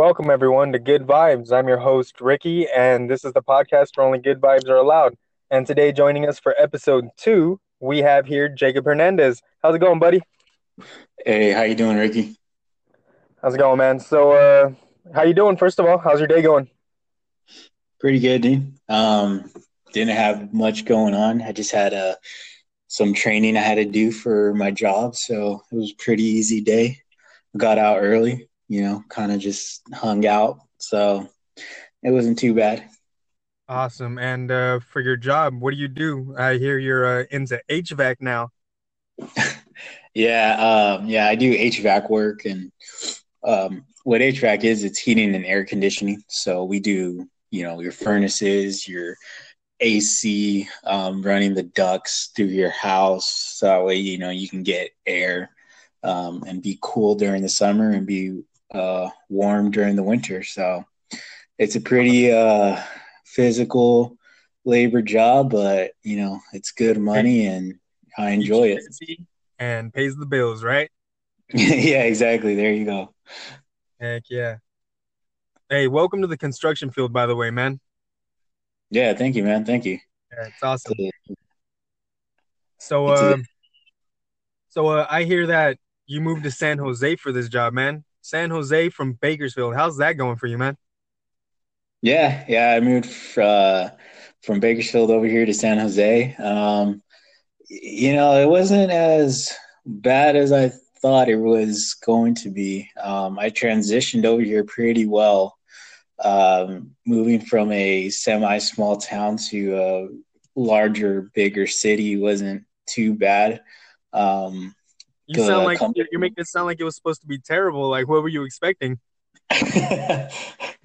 Welcome, everyone, to Good Vibes. I'm your host, Ricky, and this is the podcast where only good vibes are allowed. And today, joining us for episode two, we have here Jacob Hernandez. How's it going, buddy? Hey, how you doing, Ricky? How's it going, man? So, uh, how you doing? First of all, how's your day going? Pretty good, dude. Um, didn't have much going on. I just had uh, some training I had to do for my job, so it was a pretty easy day. Got out early, you know, kind of just hung out. So it wasn't too bad. Awesome. And uh, for your job, what do you do? I hear you're uh, into HVAC now. yeah, um, yeah, I do HVAC work, and um, what HVAC is, it's heating and air conditioning. So we do, you know, your furnaces, your AC, um, running the ducts through your house, so that way you know you can get air um, and be cool during the summer and be uh, warm during the winter. So it's a pretty uh, physical labor job, but you know it's good money and I enjoy it. And pays the bills, right? yeah, exactly. There you go. Heck yeah. Hey, welcome to the construction field, by the way, man. Yeah, thank you, man. Thank you. Yeah, it's awesome. So, uh, so uh, I hear that you moved to San Jose for this job, man. San Jose from Bakersfield. How's that going for you, man? Yeah, yeah, I moved uh, from Bakersfield over here to San Jose. Um, you know, it wasn't as bad as I thought it was going to be. Um, I transitioned over here pretty well, um, moving from a semi small town to a larger, bigger city wasn't too bad. Um, you sound like company. you're making it sound like it was supposed to be terrible. Like, what were you expecting? I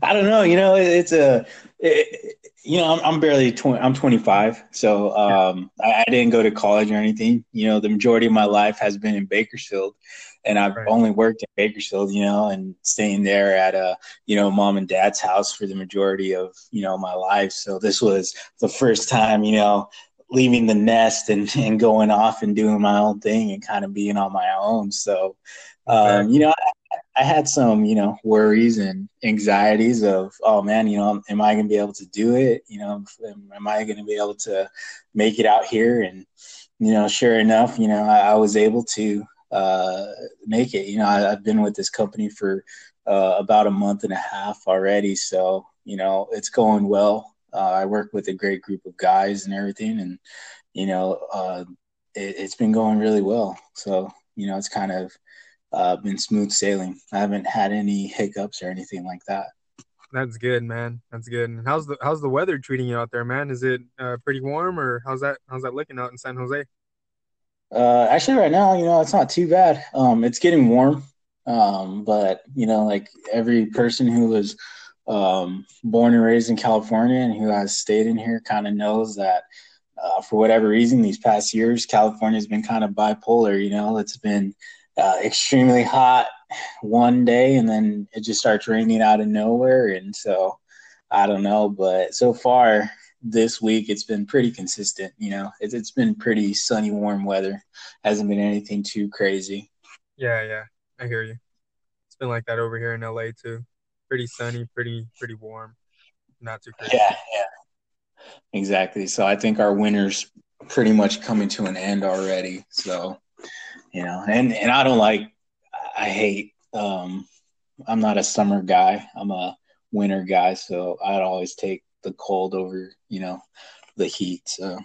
don't know. You know, it, it's a, it, you know, I'm, I'm barely 20, I'm 25. So, um. I, I, didn't go to college or anything. You know, the majority of my life has been in Bakersfield and I've right. only worked in Bakersfield, you know, and staying there at a, you know, mom and dad's house for the majority of, you know, my life. So this was the first time, you know, leaving the nest and, and going off and doing my own thing and kind of being on my own. So, um, you know, I, I, had some, you know, worries and anxieties of, oh man, you know, am I going to be able to do it? You know, am I going to be able to make it out here? And, you know, sure enough, you know, I, I was able to uh, make it. You know, I, have been with this company for uh, about a month and a half already. So, you know, it's going well. Uh, I work with a great group of guys and everything, and you know, uh, it, has been going really well. So you know, it's kind of uh, been smooth sailing. I haven't had any hiccups or anything like that. That's good, man. That's good. And how's the how's the weather treating you out there, man? Is it uh, pretty warm, or how's that how's that looking out in San Jose? Uh, actually, right now, you know, it's not too bad. Um, it's getting warm, um, but you know, like every person who was um, born and raised in California and who has stayed in here kind of knows that uh, for whatever reason, these past years, California has been kind of bipolar. You know, it's been uh, extremely hot one day and then it just starts raining out of nowhere. And so I don't know, but so far this week it's been pretty consistent. You know, it's, it's been pretty sunny, warm weather. Hasn't been anything too crazy. Yeah, yeah, I hear you. It's been like that over here in LA too pretty sunny, pretty pretty warm, not too crazy. Yeah, yeah, exactly. So I think our winter's pretty much coming to an end already. So you know, and and I don't like, I hate. um I'm not a summer guy. I'm a winter guy, so I'd always take the cold over, you know, the heat. So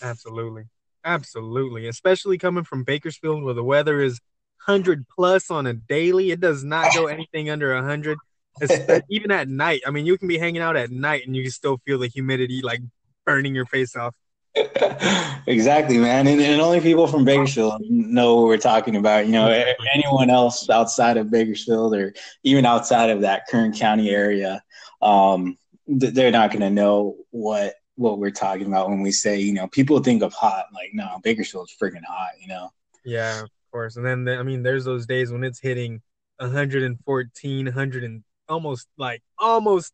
absolutely, absolutely, especially coming from Bakersfield where the weather is hundred plus on a daily. It does not go anything under hundred. even at night. I mean, you can be hanging out at night and you can still feel the humidity like burning your face off. exactly, man. And, and, only people from Bakersfield know what we're talking about. You know, anyone else outside of Bakersfield or even outside of that Kern County area, um, they're not going to know what what we're talking about when we say, you know, people think of hot. Like, no, Bakersfield's freaking hot. You know. Yeah, of course. And then I mean, there's those days when it's hitting 114, 100 and almost like almost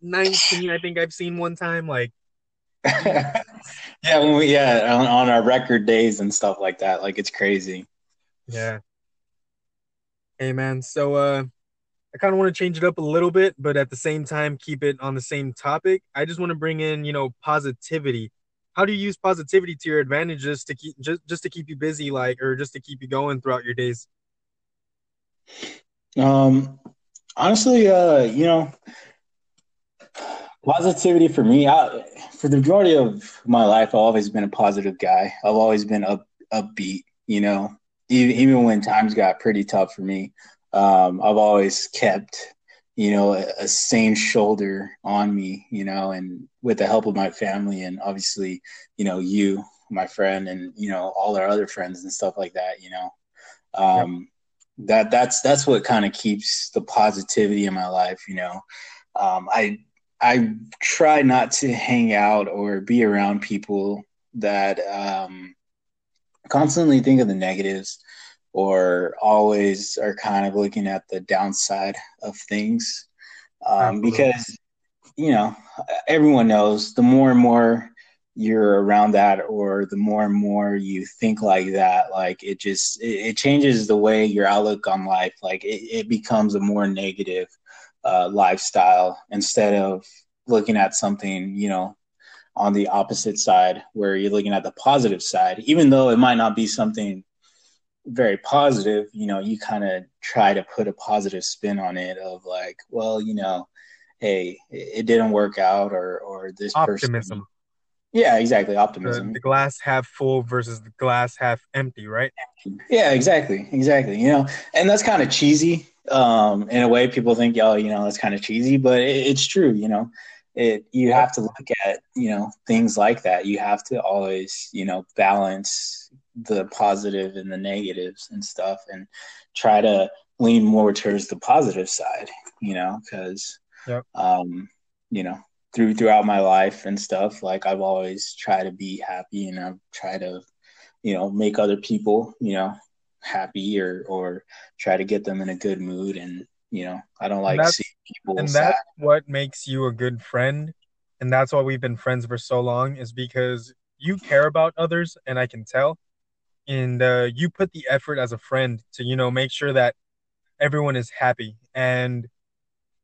19 i think i've seen one time like yeah when we yeah on, on our record days and stuff like that like it's crazy yeah hey man so uh I kind of want to change it up a little bit, but at the same time keep it on the same topic. I just want to bring in, you know, positivity. How do you use positivity to your advantages to keep just just to keep you busy, like, or just to keep you going throughout your days? Um, honestly, uh, you know, positivity for me, I, for the majority of my life, I've always been a positive guy. I've always been up upbeat. You know, even, even when times got pretty tough for me, um, I've always kept, you know, a, a, sane shoulder on me. You know, and with the help of my family and obviously, you know, you, my friend, and you know, all our other friends and stuff like that. You know, um. That that's that's what kind of keeps the positivity in my life. You know, um, I I try not to hang out or be around people that um, constantly think of the negatives or always are kind of looking at the downside of things. Um, because, you know, everyone knows the more and more you're around that or the more and more you think like that like it just it, it changes the way your outlook on life like it, it becomes a more negative uh, lifestyle instead of looking at something, you know, on the opposite side where you're looking at the positive side, even though it might not be something very positive, you know, you kind of try to put a positive spin on it of like, well, you know, hey, it, didn't work out or or this optimism. Person, yeah, exactly. Optimism. The, the, glass half full versus the glass half empty, right? Yeah, exactly. Exactly. You know, and that's kind of cheesy um, in a way people think, oh, you know, that's kind of cheesy, but it, it's true. You know, it you have to look at you know things like that. You have to always you know balance the positive and the negatives and stuff, and try to lean more towards the positive side. You know, because yep. um, you know through throughout my life and stuff, like I've always tried to be happy and I've tried to you know make other people you know happy or or try to get them in a good mood and you know i don't like seeing people and sad. that's what makes you a good friend and that's why we've been friends for so long is because you care about others and i can tell and uh, you put the effort as a friend to you know make sure that everyone is happy and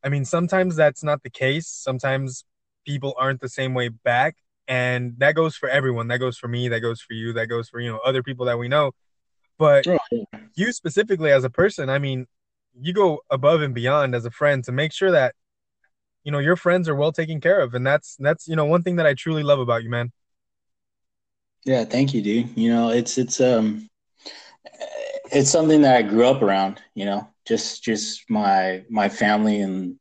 i mean sometimes that's not the case sometimes people aren't the same way back and that goes for everyone that goes for me that goes for you that goes for you know other people that we know but you specifically as a person, I mean, you go above and beyond as a friend to make sure that you know your friends are well taken care of, and that's that's you know one thing that I truly love about you, man. Yeah, thank you, dude. You know, it's it's um it's something that I grew up around, you know, just just my my family and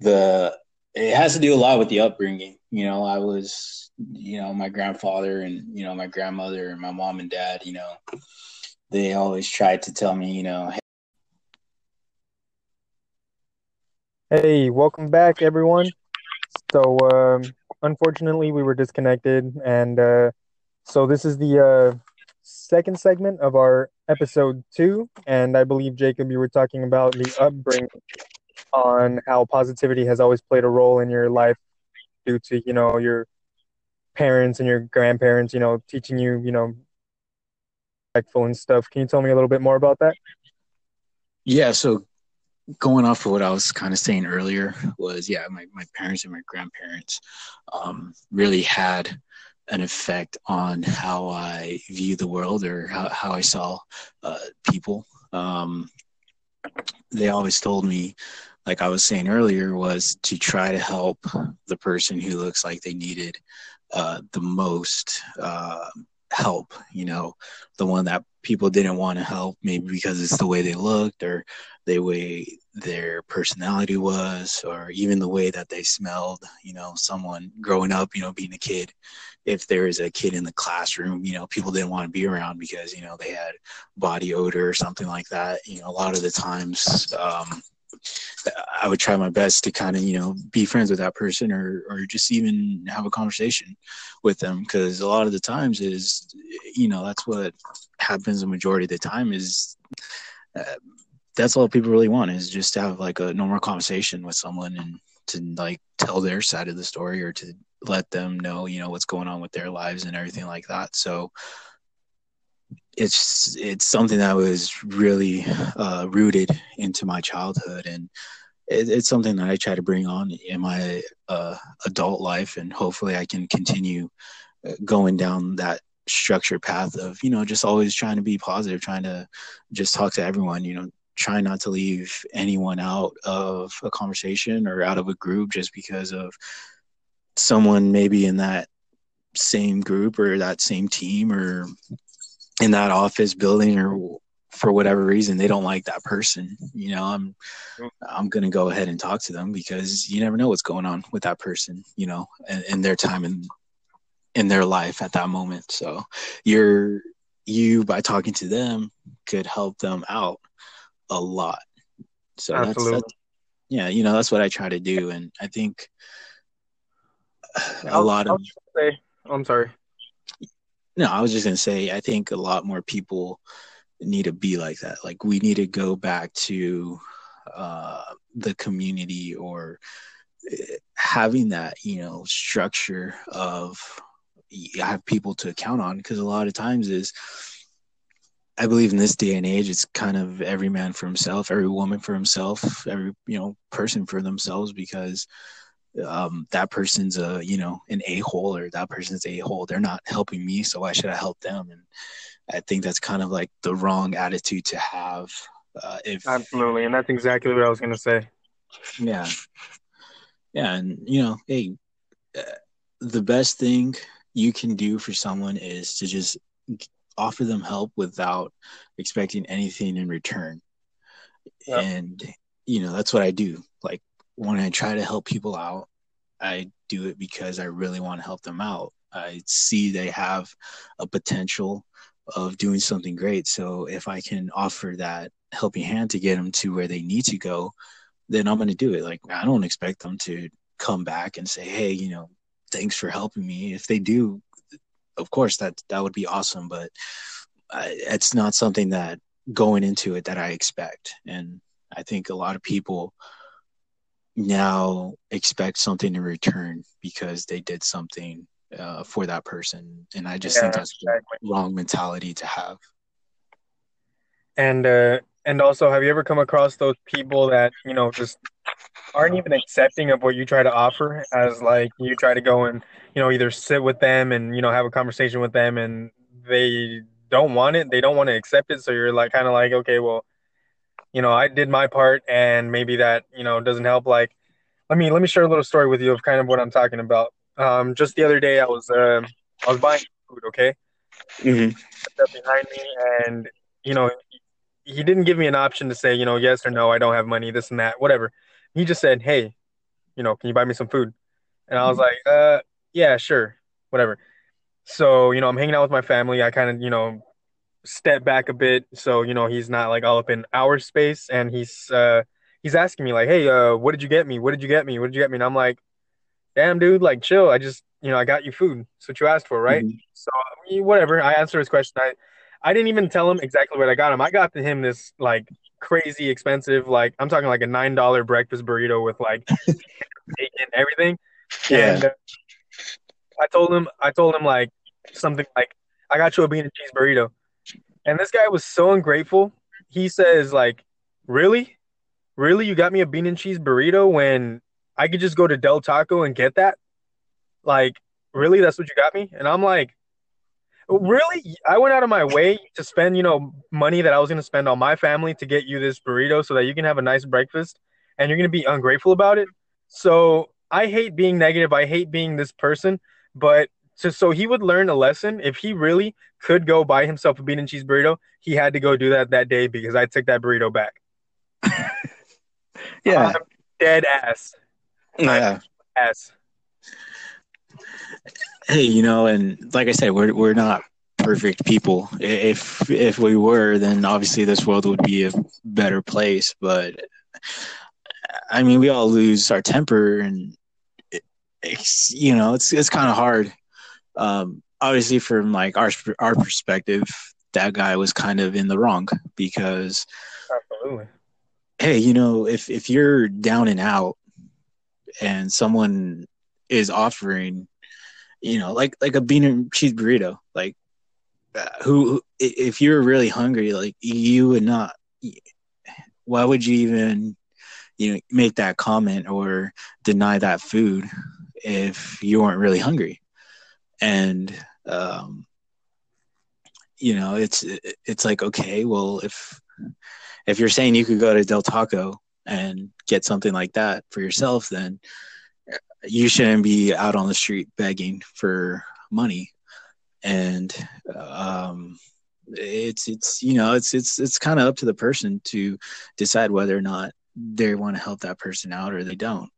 the it has to do a lot with the upbringing. You know, I was, you know, my grandfather and you know my grandmother and my mom and dad. You know, they always tried to tell me, you know, hey, welcome back, everyone. So, um, unfortunately, we were disconnected, and uh, so this is the uh, second segment of our episode two. And I believe Jacob, you were talking about the upbringing on how positivity has always played a role in your life due to you know your parents and your grandparents, you know, teaching you, you know, respectful and stuff. Can you tell me a little bit more about that? Yeah, so going off of what I was kind of saying earlier was yeah, my, my parents and my grandparents um, really had an effect on how I view the world or how, how I saw uh, people. Um, they always told me, like I was saying earlier, was to try to help the person who looks like they needed uh, the most uh, help you know the one that people didn't want to help maybe because it's the way they looked or the way their personality was or even the way that they smelled you know someone growing up you know being a kid. If there is a kid in the classroom you know people didn't want to be around because you know they had body odor or something like that you know a lot of the times um, I would try my best to kind of you know be friends with that person or or just even have a conversation with them because a lot of the times is you know that's what happens the majority of the time is uh, that's all people really want is just to have like a normal conversation with someone and to like tell their side of the story or to let them know you know what's going on with their lives and everything like that. So it's it's something that was really uh, rooted into my childhood, and it, it's something that I try to bring on in my uh, adult life, and hopefully I can continue uh, going down that structured path of you know just always trying to be positive, trying to just talk to everyone, you know, try not to leave anyone out of a conversation or out of a group just because of someone maybe in that same group or that same team or in that office building or for whatever reason they don't like that person you know i'm i'm going to go ahead and talk to them because you never know what's going on with that person you know in, in their time in in their life at that moment. So you're you by talking to them could help them out a lot. So Absolutely. that's, that's yeah you know that's what i try to do and i think a I'll, lot of say, i'm sorry no i was just going to say i think a lot more people need to be like that. Like we need to go back to uh, the community or eh, having that, you know, structure of have people to count on because a lot of times is I believe in this day and age, it's kind of every man for himself, every woman for himself, every you know person for themselves because um, that person's a you know an a hole or that person's a hole. They're not helping me, so why should I help them? And I think that's kind of like the wrong attitude to have. Uh, if absolutely, and that's exactly what I was going to say. Yeah, yeah, and you know, hey, uh, the best thing you can do for someone is to just offer them help without expecting anything in return. Yep. And you know, that's what I do. Like when I try to help people out, I do it because I really want to help them out. I see they have a potential of doing something great. So if I can offer that helping hand to get them to where they need to go, then I'm going to do it. Like I don't expect them to come back and say, "Hey, you know, thanks for helping me." If they do, of course that that would be awesome, but I, it's not something that going into it that I expect. And I think a lot of people now expect something in return because they did something uh, for that person, and I just yeah, think that's exactly. the wrong mentality to have. And uh, and also, have you ever come across those people that you know just aren't even accepting of what you try to offer? As like you try to go and you know either sit with them and you know have a conversation with them, and they don't want it, they don't want to accept it. So you're like kind of like, okay, well, you know, I did my part, and maybe that you know doesn't help. Like, let me let me share a little story with you of kind of what I'm talking about. Um, just the other day, I was uh, I was buying food. Okay, mm-hmm. behind me, and you know, he, didn't give me an option to say, you know, yes or no. I don't have money. This and that, whatever. He just said, "Hey, you know, can you buy me some food?" And I was mm-hmm. like, "Uh, yeah, sure, whatever." So you know, I'm hanging out with my family. I kind of, you know, step back a bit so you know he's not like all up in our space, and he's uh he's asking me like, "Hey, uh, what did you get me? What did you get me? What did you get me?" And I'm like, damn, dude, like chill. I just, you know, I got you food. That's what you asked for, right? Mm-hmm. So I mean, whatever. I answered his question. I, I didn't even tell him exactly what I got him. I got to him this like crazy expensive, like I'm talking like a nine dollar breakfast burrito with like bacon, everything. Yeah. And, uh, I told him, I told him like something like, I got you a bean and cheese burrito, and this guy was so ungrateful. He says like, really, really, you got me a bean and cheese burrito when I could just go to Del Taco and get that. Like, really? That's what you got me? And I'm like, really? I went out of my way to spend, you know, money that I was going to spend on my family to get you this burrito so that you can have a nice breakfast and you're going to be ungrateful about it. So I hate being negative. I hate being this person, but so, so he would learn a lesson. If he really could go buy himself a bean and cheese burrito, he had to go do that that day because I took that burrito back. yeah. I'm dead ass. Yeah. ass. Hey, you know, and like I said, we're we're not perfect people. If if we were, then obviously this world would be a better place. But I mean, we all lose our temper, and it, it's you know, it's it's kind of hard. Um, obviously, from like our our perspective, that guy was kind of in the wrong because, absolutely. Hey, you know, if if you're down and out, and someone is offering, you know, like like a bean and cheese burrito, like uh, who if you're really hungry like you would not why would you even you know make that comment or deny that food if you weren't really hungry and um you know it's it's like okay well if if you're saying you could go to del taco and get something like that for yourself then you shouldn't be out on the street begging for money. And um it's it's you know it's it's it's kind of up to the person to decide whether or not they want to help that person out or they don't.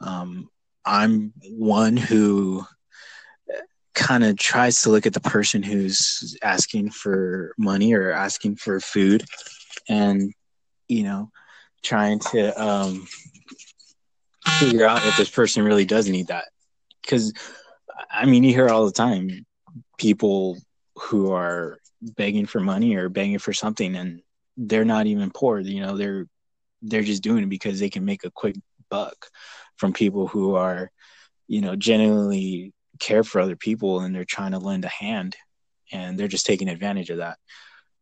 Um i'm one who kind of tries to look at the person who's asking for money or asking for food and you know trying to um figure out if this person really does need that. Because i mean you hear all the time people who are begging for money or begging for something and they're not even poor you know they're they're just doing it because they can make a quick buck from people who are you know genuinely care for other people and they're trying to lend a hand and they're just taking advantage of that.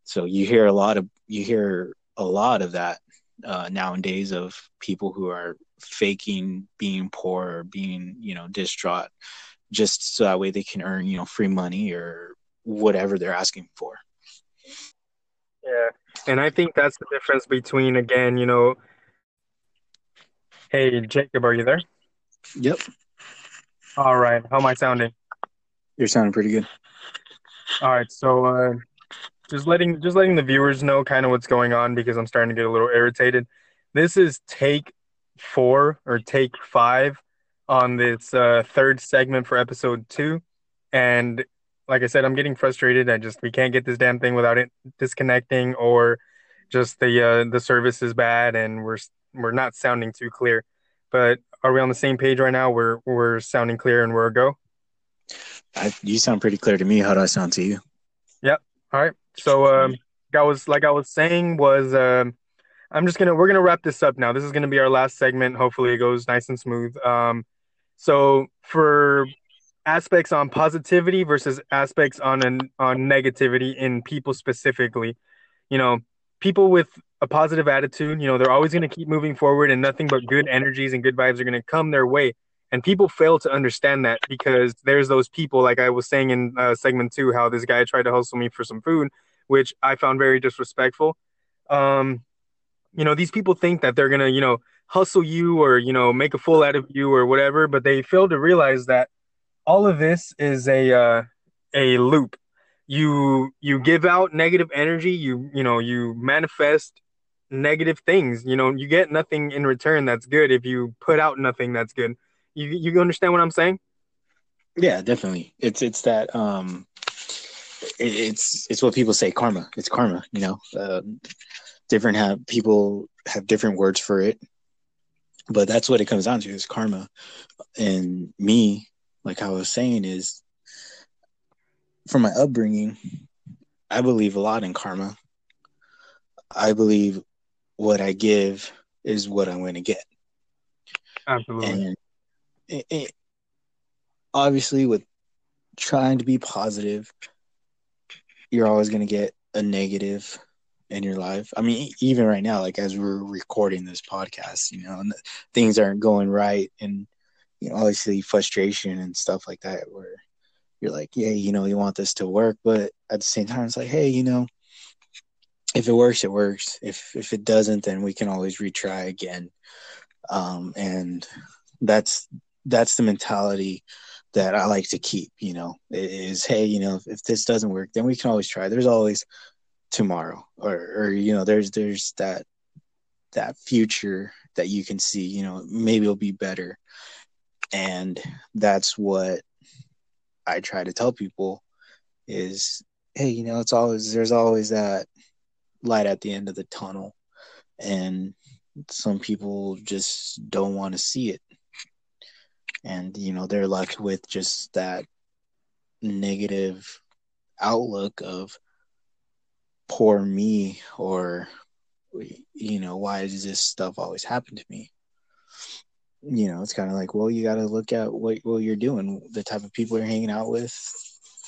So you hear a lot of you hear a lot of that uh, nowadays of people who are faking being poor or being you know distraught just so that way they can earn you know free money or whatever they're asking for. Yeah. And i think that's the difference between again you know hey jacob are you there? Yep all right. How am I sounding? You're sounding pretty good. All right. So, uh, just letting just letting the viewers know kind of what's going on because I'm starting to get a little irritated. This is take four or take five on this uh, third segment for episode two, and like I said, I'm getting frustrated. I just we can't get this damn thing without it disconnecting or just the uh, the service is bad and we're we're not sounding too clear. But are we on the same page right now? We're we're sounding clear and we're a go. I, you sound pretty clear to me. How do I sound to you? Yep. All right. So, um, I was like I was saying was, um, I'm just gonna we're gonna wrap this up now. This is gonna be our last segment. Hopefully, it goes nice and smooth. Um, so for aspects on positivity versus aspects on an, on negativity in people specifically, you know, people with a positive attitude. You know, they're always going to keep moving forward, and nothing but good energies and good vibes are going to come their way. And people fail to understand that because there's those people, like I was saying in uh, segment two, how this guy tried to hustle me for some food, which I found very disrespectful. Um, you know, these people think that they're gonna, you know, hustle you or you know make a fool out of you or whatever, but they fail to realize that all of this is a uh, a loop. You you give out negative energy, you you know you manifest negative things. You know, you get nothing in return that's good if you put out nothing that's good. You you understand what I'm saying? Yeah, definitely. It's it's that um it, it's it's what people say karma. It's karma, you know. Uh, different have people have different words for it. But that's what it comes down to is karma. And me, like I was saying, is from my upbringing, I believe a lot in karma. I believe what I give is what I'm going to get. Absolutely. And it, it, obviously, with trying to be positive, you're always going to get a negative in your life. I mean, even right now, like as we're recording this podcast, you know, things aren't going right, and you know, obviously frustration and stuff like that, where you're like, yeah, you know, you want this to work, but at the same time, it's like, hey, you know, if it works, it works. If if it doesn't, then we can always retry again. Um, and that's that's the mentality that I like to keep. You know, is hey, you know, if, this doesn't work, then we can always try. There's always tomorrow, or or you know, there's there's that that future that you can see. You know, maybe it'll be better, and that's what I try to tell people is hey, you know, it's always there's always that light at the end of the tunnel. And some people just don't want to see it. And you know they're left with just that negative outlook of poor me or you know why does this stuff always happen to me? You know it's kind of like well you got to look at what what you're doing the type of people you're hanging out with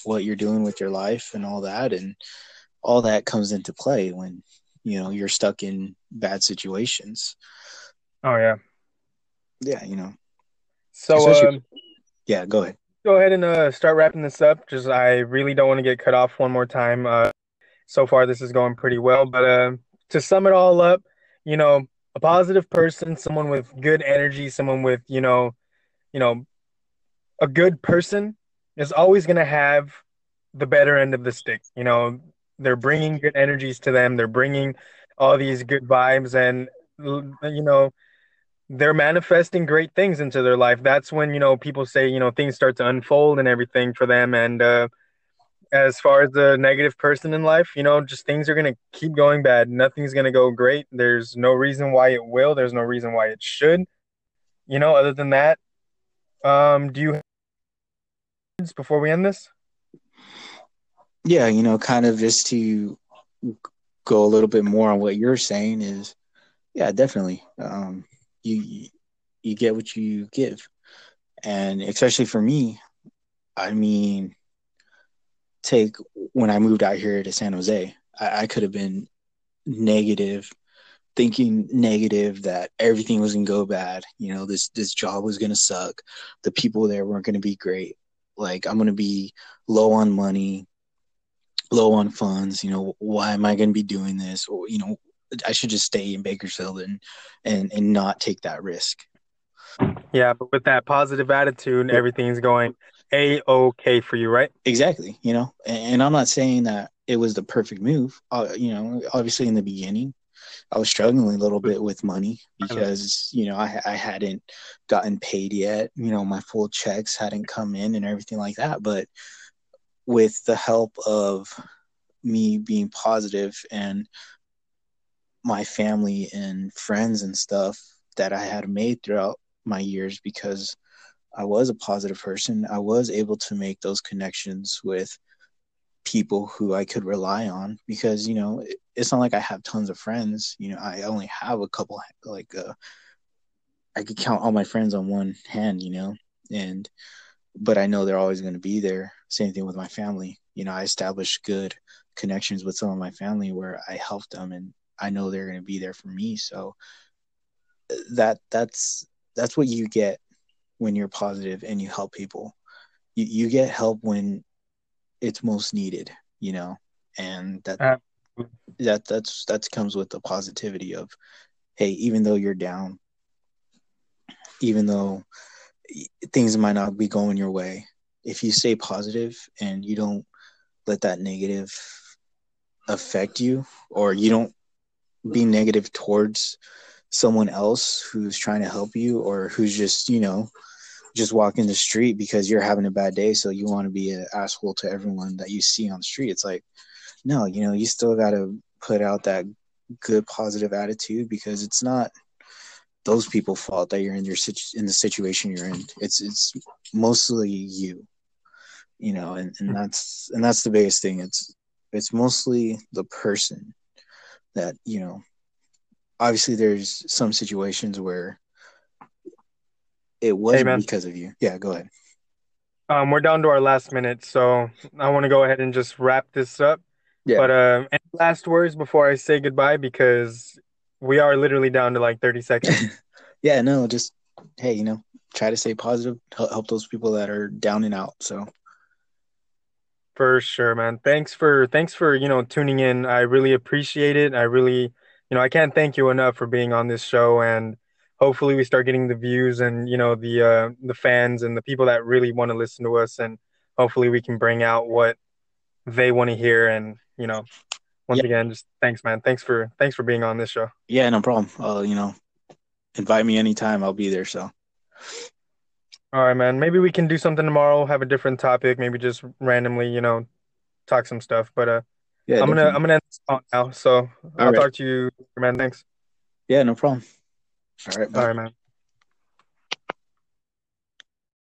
what you're doing with your life and all that. And all that comes into play when you know you're stuck in bad situations Oh yeah. yeah you know So um, yeah go ahead go ahead and uh, start wrapping this up. Just I really don't want to get cut off one more time. Uh, so far this is going pretty well, but uh, to sum it all up, you know, a positive person, someone with good energy, someone with you know, you know, a good person is always going to have the better end of the stick. You know, they're bringing good energies to them. They're bringing all these good vibes, and you know they're manifesting great things into their life. That's when, you know, people say, you know, things start to unfold and everything for them. And uh, as far as the negative person in life, you know, just things are going to keep going bad. Nothing's going to go great. There's no reason why it will. There's no reason why it should. You know, other than that, um, do you have before we end this? Yeah you know kind of just to go a little bit more on what you're saying is yeah definitely. Um you you get what you give. And especially for me i mean take when i moved out here to san jose i, I could have been negative thinking negative that everything was gonna go bad you know this this job was gonna suck the people there weren't gonna be great. Like i'm gonna be low on money low on funds you know why am i going to be doing this or you know i should just stay in bakersfield and and and not take that risk Yeah, but with that positive attitude, everything's going a okay for you, right? exactly you know and, and i'm not saying that it was the perfect move uh, you know obviously in the beginning i was struggling a little bit with money because you know I, I hadn't gotten paid yet you know my full checks hadn't come in and everything like that but with the help of me being positive and my family and friends and stuff that I had made throughout my years because I was a positive person. I was able to make those connections with people who I could rely on because, you know, it's not like I have tons of friends. You know, I only have a couple, like, uh, I could count all my friends on one hand, you know, and, but I know they're always going to be there. Same thing with my family. You know, I established good connections with some of my family where I helped them and I know they're going to be there for me. So that that's that's what you get when you're positive and you help people. You you get help when it's most needed, you know. And that that that's that comes with the positivity of hey, even though you're down, even though things might not be going your way, if you stay positive and you don't let that negative affect you or you don't be negative towards someone else who's trying to help you or who's just you know just walking the street because you're having a bad day so you want to be an asshole to everyone that you see on the street it's like no you know you still got to put out that good positive attitude because it's not those people fault that you're in your situ- in the situation you're in it's it's mostly you you know and, and that's and that's the biggest thing it's it's mostly the person that you know obviously there's some situations where it wasn't man. because of you yeah go ahead Um, we're down to our last minute, so I want to go ahead and just wrap this up. yeah But um, any last words before I say goodbye? Because we are literally down to like 30 seconds. yeah no just hey you know try to stay positive help, help those people that are down and out so For sure, man. Thanks for thanks for, you know, tuning in. I really appreciate it. I really, you know, I can't thank you enough for being on this show and hopefully we start getting the views and, you know, the uh the fans and the people that really want to listen to us and hopefully we can bring out what they want to hear and, you know, once again, just thanks, man. Thanks for thanks for being on this show. yeah no problem uh you know invite me anytime i'll be there so All right, man. Maybe we can do something tomorrow, have a different topic, maybe just randomly, you know, talk some stuff. But uh yeah I'm gonna. I'm gonna end this call now. So I'll All right. talk to you, man. Thanks. yeah no problem all right bye. All right, man.